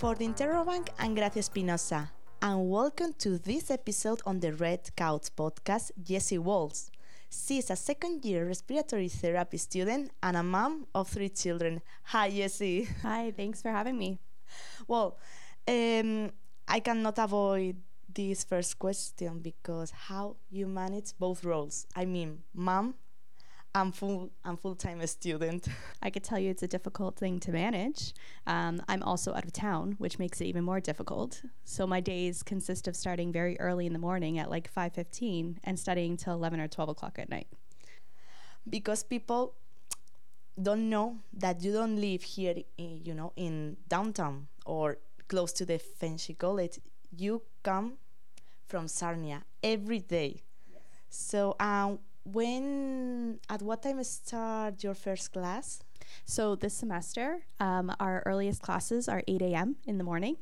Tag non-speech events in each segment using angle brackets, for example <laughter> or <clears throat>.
For the Interrobang, I'm Gracia Espinosa, and welcome to this episode on the Red Couch podcast, Jessy Walsh. She is a second year respiratory therapy student and a mom of three children. Hi, Jessie. Hi, thanks for having me. Well, um, I cannot avoid this first question because how you manage both roles? I mean, mom I'm full I'm full time a student. <laughs> I could tell you it's a difficult thing to manage. Um, I'm also out of town, which makes it even more difficult. So my days consist of starting very early in the morning at like 5:15 and studying till 11 or 12 o'clock at night. Because people don't know that you don't live here, in, you know, in downtown or close to the Fanshawe College. You come from Sarnia every day. Yes. So um, when at what time start your first class? So this semester um, our earliest classes are 8 a.m in the morning.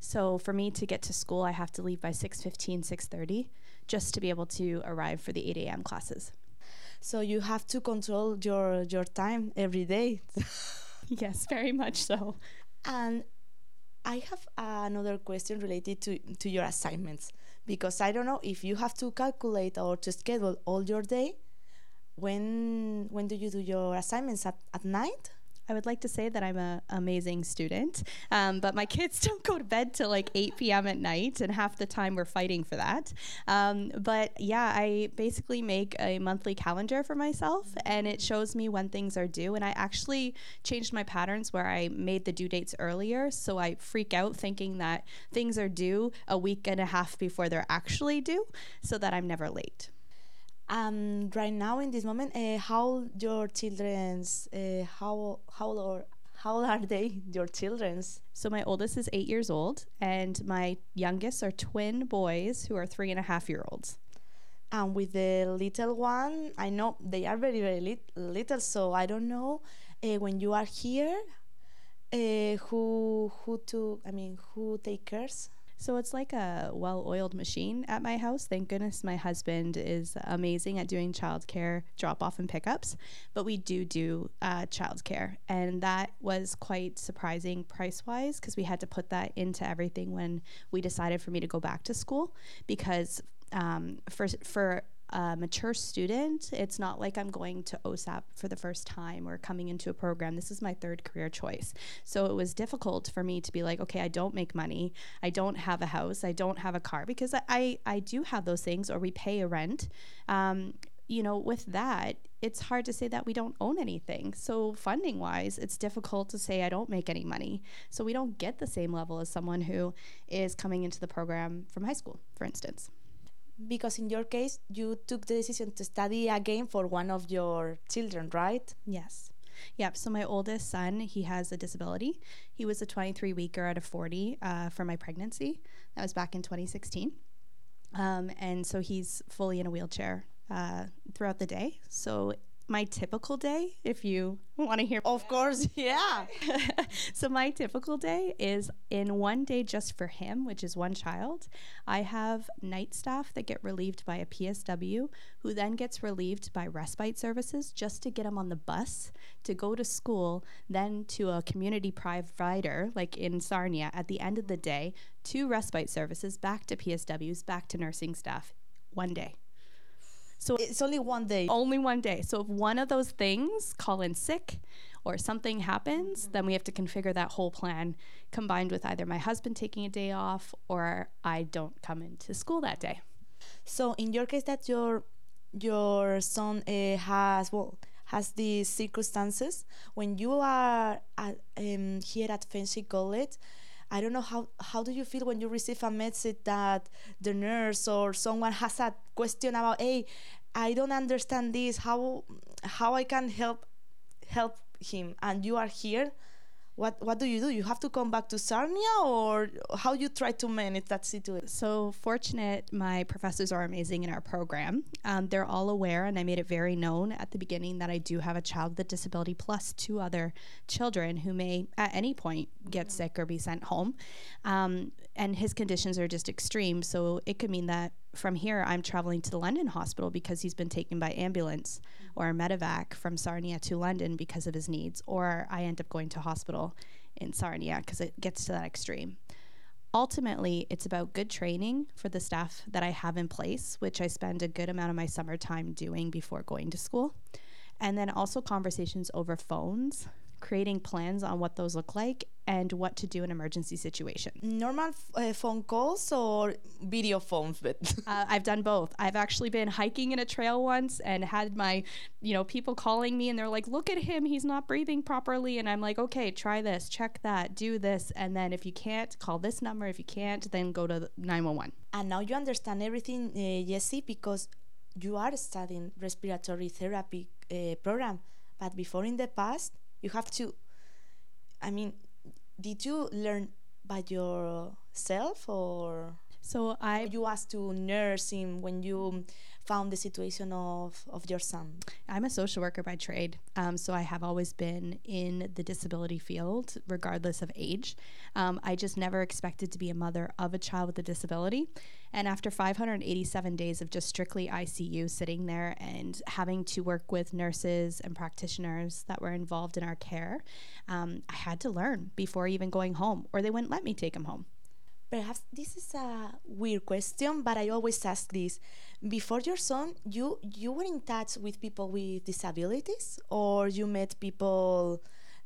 So for me to get to school i have to leave by 6.15 6.30 just to be able to arrive for the 8 a.m classes. So you have to control your your time every day. <laughs> Yes very much so. And i have another question related to to your assignments because I don't know if you have to calculate or to schedule all your day. When when do you do your assignments at, at night? I would like to say that I'm an amazing student, um, but my kids <laughs> don't go to bed till like 8 p.m. at night, and half the time we're fighting for that. Um, but yeah, I basically make a monthly calendar for myself, and it shows me when things are due. And I actually changed my patterns where I made the due dates earlier, so I freak out thinking that things are due a week and a half before they're actually due, so that I'm never late. Um, right now, in this moment, uh, how your children's uh, how how old how old are they? Your children's? So my oldest is eight years old, and my youngest are twin boys who are three and a half year olds. And with the little one, I know they are very very lit- little, so I don't know uh, when you are here, uh, who who to I mean who take cares so it's like a well oiled machine at my house. Thank goodness my husband is amazing at doing childcare drop off and pickups, but we do do uh, childcare. And that was quite surprising price wise because we had to put that into everything when we decided for me to go back to school because um, for, for a mature student, it's not like I'm going to OSAP for the first time or coming into a program. This is my third career choice. So it was difficult for me to be like, okay, I don't make money. I don't have a house. I don't have a car because I, I, I do have those things or we pay a rent. Um, you know, with that, it's hard to say that we don't own anything. So, funding wise, it's difficult to say I don't make any money. So, we don't get the same level as someone who is coming into the program from high school, for instance because in your case you took the decision to study again for one of your children right yes Yep. So my oldest son, he has a disability. He was a 23 weeker out of 40 uh, for my pregnancy. That was back in 2016. Um, and so he's fully in a wheelchair uh, throughout the day. So my typical day, if you want to hear. Of course, yeah. <laughs> so my typical day is in one day just for him, which is one child. I have night staff that get relieved by a PSW, who then gets relieved by respite services just to get him on the bus to go to school, then to a community provider like in Sarnia at the end of the day, to respite services, back to PSWs, back to nursing staff. One day. So it's only one day. Only one day. So if one of those things, call in sick or something happens, mm-hmm. then we have to configure that whole plan combined with either my husband taking a day off or I don't come into school that day. So in your case that your your son uh, has well has these circumstances when you are at, um, here at Fanshawe College I don't know how how do you feel when you receive a message that the nurse or someone has a question about, hey, I don't understand this. How how I can help help him, and you are here what what do you do? You have to come back to Sarnia, or how you try to manage that situation? So fortunate, my professors are amazing in our program. Um, they're all aware, and I made it very known at the beginning that I do have a child with a disability plus two other children who may at any point get mm-hmm. sick or be sent home. Um, and his conditions are just extreme, so it could mean that from here I'm traveling to the London hospital because he's been taken by ambulance or medevac from Sarnia to London because of his needs, or I end up going to hospital in Sarnia because it gets to that extreme. Ultimately, it's about good training for the staff that I have in place, which I spend a good amount of my summertime doing before going to school. And then also conversations over phones creating plans on what those look like and what to do in emergency situations. Normal uh, phone calls or video phones? But <laughs> uh, I've done both. I've actually been hiking in a trail once and had my, you know, people calling me and they're like, "Look at him, he's not breathing properly." And I'm like, "Okay, try this, check that, do this, and then if you can't, call this number. If you can't, then go to 911." And now you understand everything, uh, Jessy, because you are studying respiratory therapy uh, program. But before in the past, you have to i mean did you learn by yourself or so I you asked to nurse him when you found the situation of, of your son? I'm a social worker by trade, um, so I have always been in the disability field, regardless of age. Um, I just never expected to be a mother of a child with a disability. And after 587 days of just strictly ICU, sitting there and having to work with nurses and practitioners that were involved in our care, um, I had to learn before even going home, or they wouldn't let me take him home. Perhaps this is a weird question, but I always ask this. Before your son, you you were in touch with people with disabilities, or you met people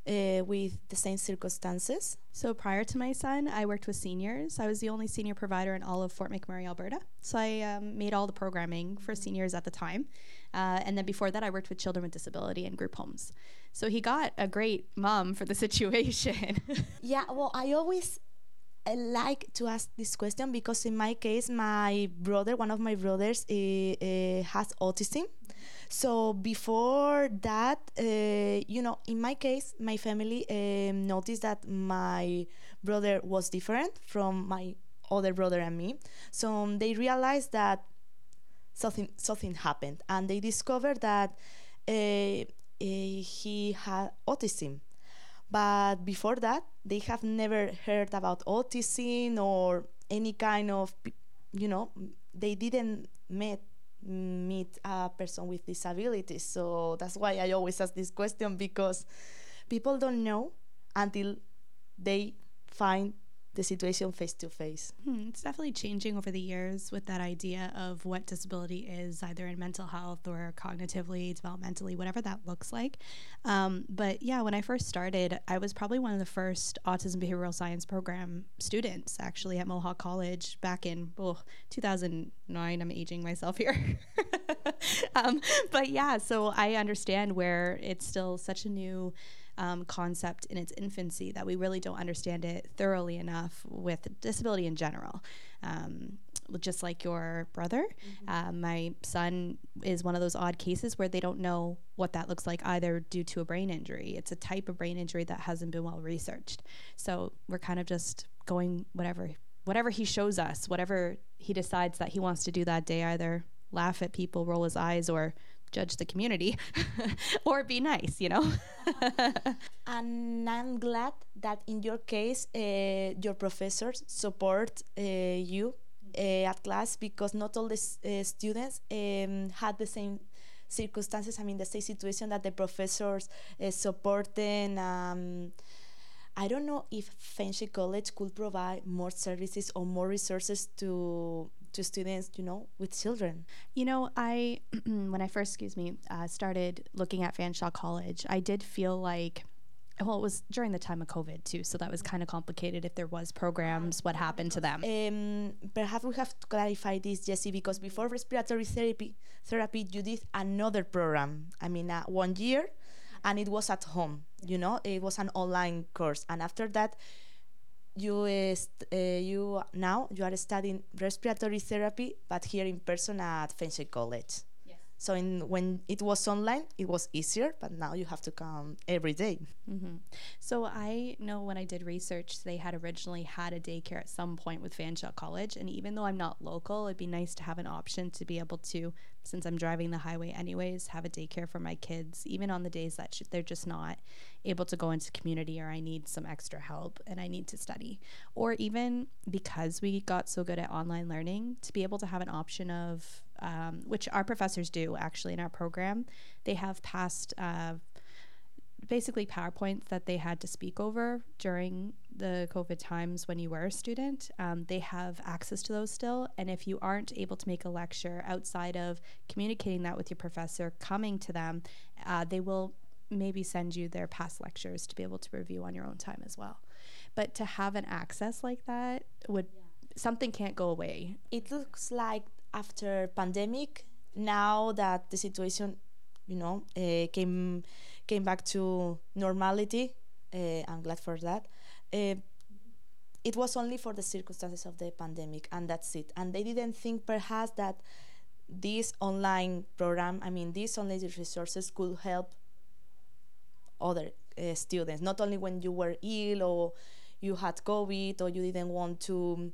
uh, with the same circumstances? So prior to my son, I worked with seniors. I was the only senior provider in all of Fort McMurray, Alberta. So I um, made all the programming for seniors at the time. Uh, and then before that, I worked with children with disability and group homes. So he got a great mom for the <laughs> situation. yeah, well, I always I like to ask this question because in my case, my brother, one of my brothers, uh, uh, has autism. So before that, uh, you know, in my case, my family um, noticed that my brother was different from my other brother and me. So um, they realized that something something happened, and they discovered that he had autism. But before that, they have never heard about autism or any kind of, you know, they didn't meet meet a person with disabilities. So that's why I always ask this question because people don't know until they find the situation face to face. It's definitely changing over the years with that idea of what disability is, either in mental health or cognitively, developmentally, whatever that looks like. Um, but yeah, when I first started, I was probably one of the first autism behavioral science program students actually at Mohawk College back in well, 2009. I'm aging myself here. <laughs> um, but yeah, so I understand where it's still such a new um, concept in its infancy that we really don't understand it thoroughly enough with disability in general. Um, just like your brother, mm-hmm. uh, my son is one of those odd cases where they don't know what that looks like either due to a brain injury. It's a type of brain injury that hasn't been well researched. So we're kind of just going whatever whatever he shows us, whatever he decides that he wants to do that day, either laugh at people, roll his eyes, or judge the community <laughs> or be nice, you know? <laughs> and I'm glad that in your case, uh, your professors support uh, you uh, at class because not all the uh, students um, had the same circumstances, I mean, the same situation that the professors uh, supporting. Um, I don't know if Fanshawe College could provide more services or more resources to to students, you know, with children? You know, I <clears throat> when I first, excuse me, uh, started looking at Fanshawe College, I did feel like well, it was during the time of COVID too, so that was kind of complicated. If there was programs, what happened to them? Um, perhaps we have to clarify this, Jessy, because before respiratory therapy, therapy, you did another program. I mean, uh, one year, and it was at home. You know, it was an online course, and after that, you uh, you now you are studying respiratory therapy, but here in person at Fanshawe College. Yes. So in, when it was online, it was easier, but now you have to come every day. Mm-hmm. So I know when I did research, they had originally had a daycare at some point with Fanshawe College, and even though I'm not local, it'd be nice to have an option to be able to, since I'm driving the highway anyways, have a daycare for my kids, even on the days that sh- they're just not able to go into community or I need some extra help and I need to study, or even because we got so good at online learning, to be able to have an option of um, which our professors do actually in our program. They have past uh, basically PowerPoints that they had to speak over during the COVID times when you were a student. Um, they have access to those still. And if you aren't able to make a lecture outside of communicating that with your professor, coming to them, uh, they will maybe send you their past lectures to be able to review on your own time as well. But to have an access like that would something can't go away. It looks like after pandemic, now that the situation, you know, uh, came came back to normality. Uh, I'm glad for that. Uh, it was only for the circumstances of the pandemic, and that's it. And they didn't think perhaps that this online program, I mean, these online resources could help other uh, students, not only when you were ill or you had COVID or you didn't want to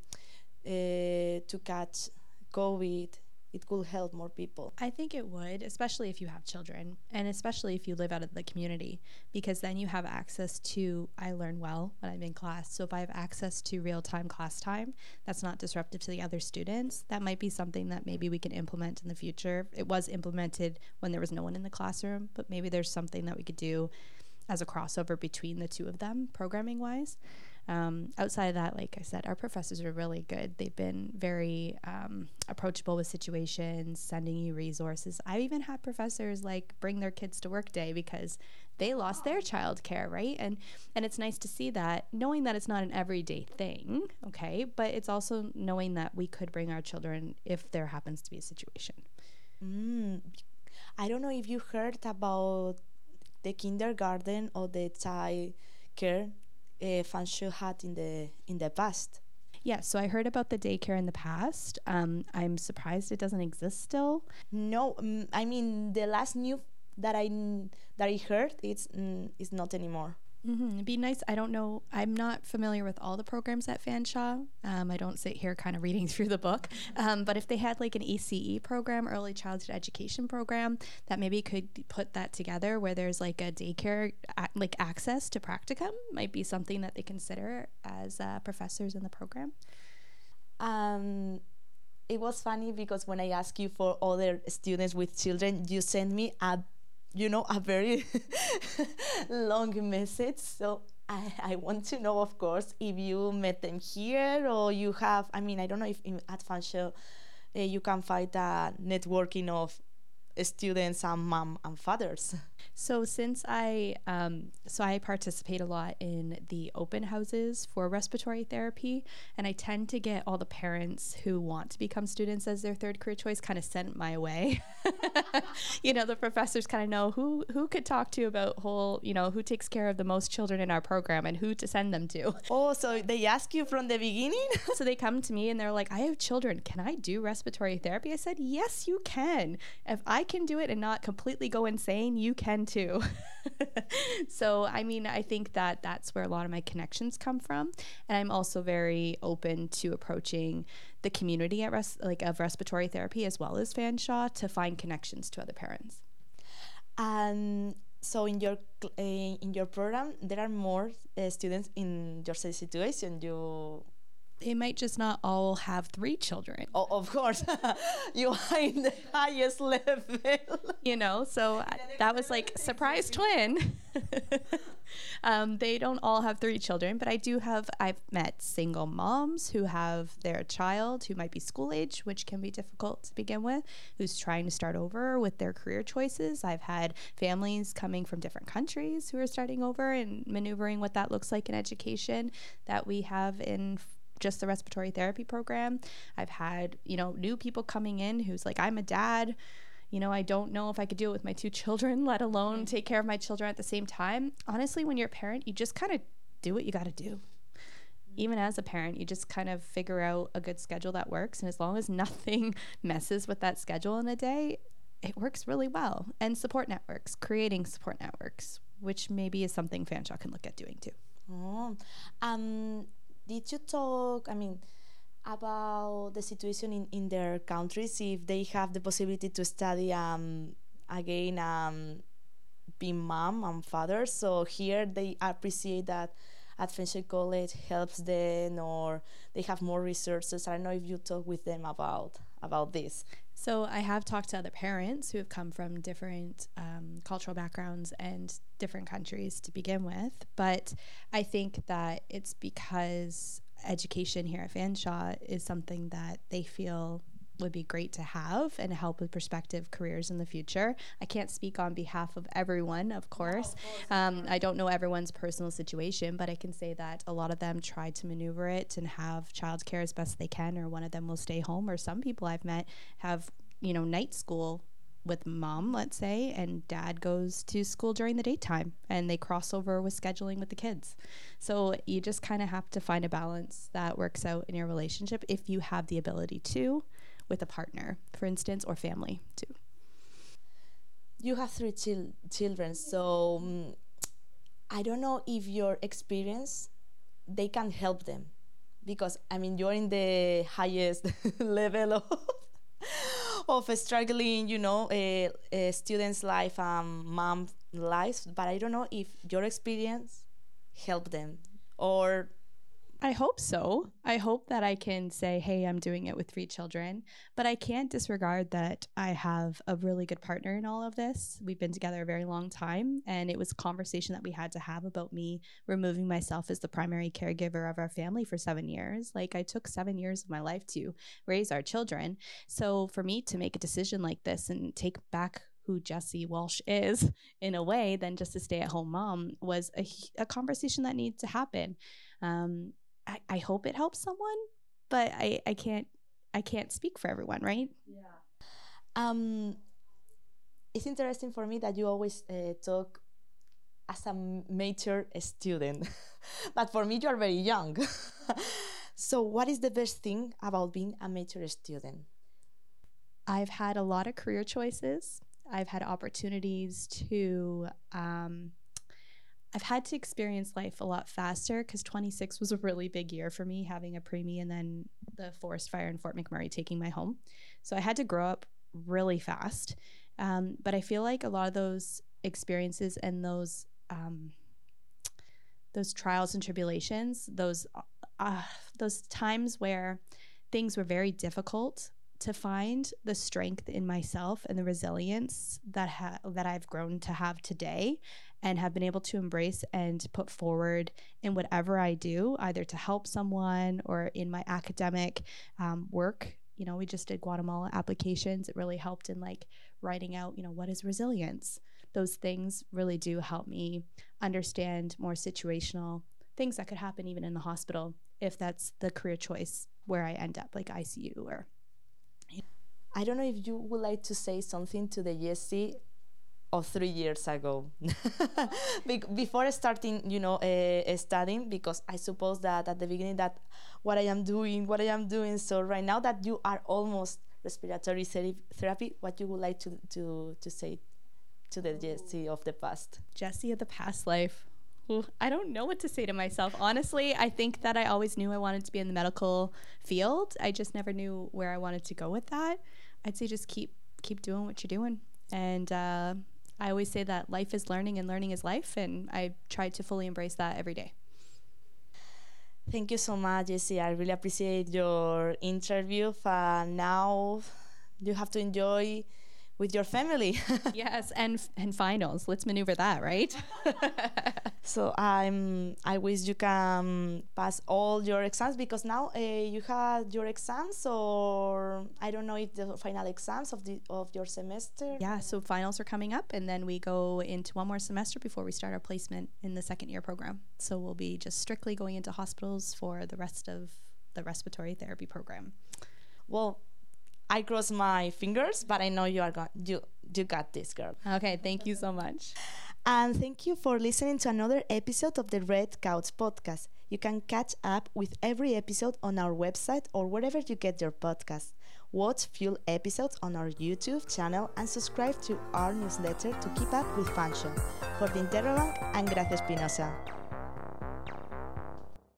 uh, to catch COVID it could help more people. I think it would, especially if you have children and especially if you live out of the community, because then you have access to, I learn well when I'm in class. So if I have access to real time class time that's not disruptive to the other students, that might be something that maybe we can implement in the future. It was implemented when there was no one in the classroom, but maybe there's something that we could do as a crossover between the two of them, programming wise. Um, outside of that, like I said, our professors are really good. They've been very um, approachable with situations, sending you resources. I've even had professors like bring their kids to work day because they lost their childcare, right? And and it's nice to see that, knowing that it's not an everyday thing, okay, but it's also knowing that we could bring our children if there happens to be a situation. Mm. I don't know if you heard about the kindergarten or the child care uh, Fanshawe had in the in the past. Yeah, so I heard about the daycare in the past. Um, I'm surprised it doesn't exist still. No, um, I mean the last new that I that I heard it's mm, it's not anymore. Mm-hmm. It'd be nice. I don't know. I'm not familiar with all the programs at Fanshawe. Um, I don't sit here kind of reading <laughs> through the book. Um, but if they had like an ECE program, early childhood education program, that maybe could put that together where there's like a daycare, like access to practicum, might be something that they consider as uh, professors in the program. Um, it was funny because when I asked you for other students with children, you sent me a you know, a very <laughs> long message. So I, I want to know, of course, if you met them here or you have, I mean, I don't know if in, at uh, you can find a networking of students and mom and fathers. So since I um, so I participate a lot in the open houses for respiratory therapy, and I tend to get all the parents who want to become students as their third career choice kind of sent my way. <laughs> you know, the professors kind of know who who could talk to about whole you know who takes care of the most children in our program and who to send them to. <laughs> Oh, so they ask you from the beginning? <laughs> so they come to me and they're like, "I have children. Can I do respiratory therapy?" I said, "Yes, you can. If I can do it and not completely go insane, you can." Too. <laughs> so, I mean, I think that that's where a lot of my connections come from. And I'm also very open to approaching the community at res- like of respiratory therapy as well as Fanshawe to find connections to other parents. Um, so in your uh, in your program, there are more uh, students in your situation. You they might just not all have three children. Oh, of course. <laughs> you are in the highest level. <laughs> You know, so that was like <laughs> surprise twin. um, they don't all have three children, but I do have, I've met single moms who have their child who might be school age, which can be difficult to begin with, who's trying to start over with their career choices. I've had families coming from different countries who are starting over and maneuvering what that looks like in education that we have in just the respiratory therapy program. I've had, you know, new people coming in who's like, I'm a dad. You know, I don't know if I could do it with my two <laughs> children, let alone take care of my children at the same time. Honestly, when you're a parent, you just kind of do what you got to do. Even as a parent, you just kind of figure out a good schedule that works. And as long as <laughs> nothing messes with that schedule in a day, it works really well. And support networks, creating support networks, which maybe is something Fanshawe can look at doing too. Oh, um, did you talk, I mean, about the situation in, in their countries, if they have the possibility to study um, again um, being mom and father? So here they appreciate that at Fanshawe College helps them or they have more resources. I don't know if you talk with them about about this. So I have talked to other parents who have come from different um, cultural backgrounds and different countries to begin with, but I think that it's because education here at Fanshawe is something that they feel would be great to have and help with prospective careers in the future. I can't speak on behalf of everyone, of course. Um, I don't know everyone's personal situation, but I can say that a lot of them try to maneuver it and have childcare as best they can, or one of them will stay home, or some people I've met have, you know, night school with mom, let's say, and dad goes to school during the daytime and they cross over with scheduling with the kids. So you just kind of have to find a balance that works out in your relationship if you have the ability to with a partner, for instance, or family too. You have three chil- children, so um, I don't know if your experience they can help them because I mean you're in the highest <laughs> level of of struggling, you know, a, a student's life and mom life, but I don't know if your experience helped them or I hope so. I hope that I can say, hey, I'm doing it with three children, but I can't disregard that I have a really good partner in all of this. We've been together a very long time, and it was a conversation that we had to have about me removing myself as the primary caregiver of our family for seven years. Like, I took seven years of my life to raise our children. So, for me to make a decision like this and take back who Jessy Walsh is <laughs> in a way than just a stay at home mom was a, a conversation that needs to happen. Um, I, I hope it helps someone, but I, I can't I can't speak for everyone, right? Yeah. Um, it's interesting for me that you always uh, talk as a mature student, <laughs> but for me you are very young. <laughs> so, what is the best thing about being a mature student? I've had a lot of career choices. I've had opportunities to um, I've had to experience life a lot faster because 26 was a really big year for me, having a preemie and then the forest fire in Fort McMurray taking my home. So I had to grow up really fast. Um, but I feel like a lot of those experiences and those um, those trials and tribulations, those uh, those times where things were very difficult to find the strength in myself and the resilience that ha- that I've grown to have today and have been able to embrace and put forward in whatever I do, either to help someone or in my academic um, work. You know, we just did Guatemala applications. It really helped in like writing out, you know, what is resilience? Those things really do help me understand more situational things that could happen even in the hospital if that's the career choice where I end up, like ICU or. I don't know if you would like to say something to the Jessy of three years ago <laughs> before starting you know uh, studying because i suppose that at the beginning that what i am doing what i am doing so right now that you are almost respiratory therapy what you would like to to to say to the jessy of the past jessy of the past life I don't know what to say to myself. Honestly, I think that I always knew I wanted to be in the medical field. I just never knew where I wanted to go with that. I'd say just keep keep doing what you're doing, and uh, I always say that life is learning and learning is life, and I try to fully embrace that every day. Thank you so much, Jessy. I really appreciate your interview. Uh, now you have to enjoy with your family. <laughs> yes, and and finals. Let's maneuver that, right? <laughs> so I'm. I wish you can pass all your exams because now uh, you had your exams, or I don't know if the final exams of the of your semester. Yeah, so finals are coming up, and then we go into one more semester before we start our placement in the second year program. So we'll be just strictly going into hospitals for the rest of the respiratory therapy program. Well, I cross my fingers, but I know you are going you you got this, girl. Okay, thank you so much. And thank you for listening to another episode of the Red Couch podcast. You can catch up with every episode on our website or wherever you get your podcast. Watch full episodes on our YouTube channel and subscribe to our newsletter to keep up with Fanshawe. For the Interrobang, I'm Gracia Espinosa.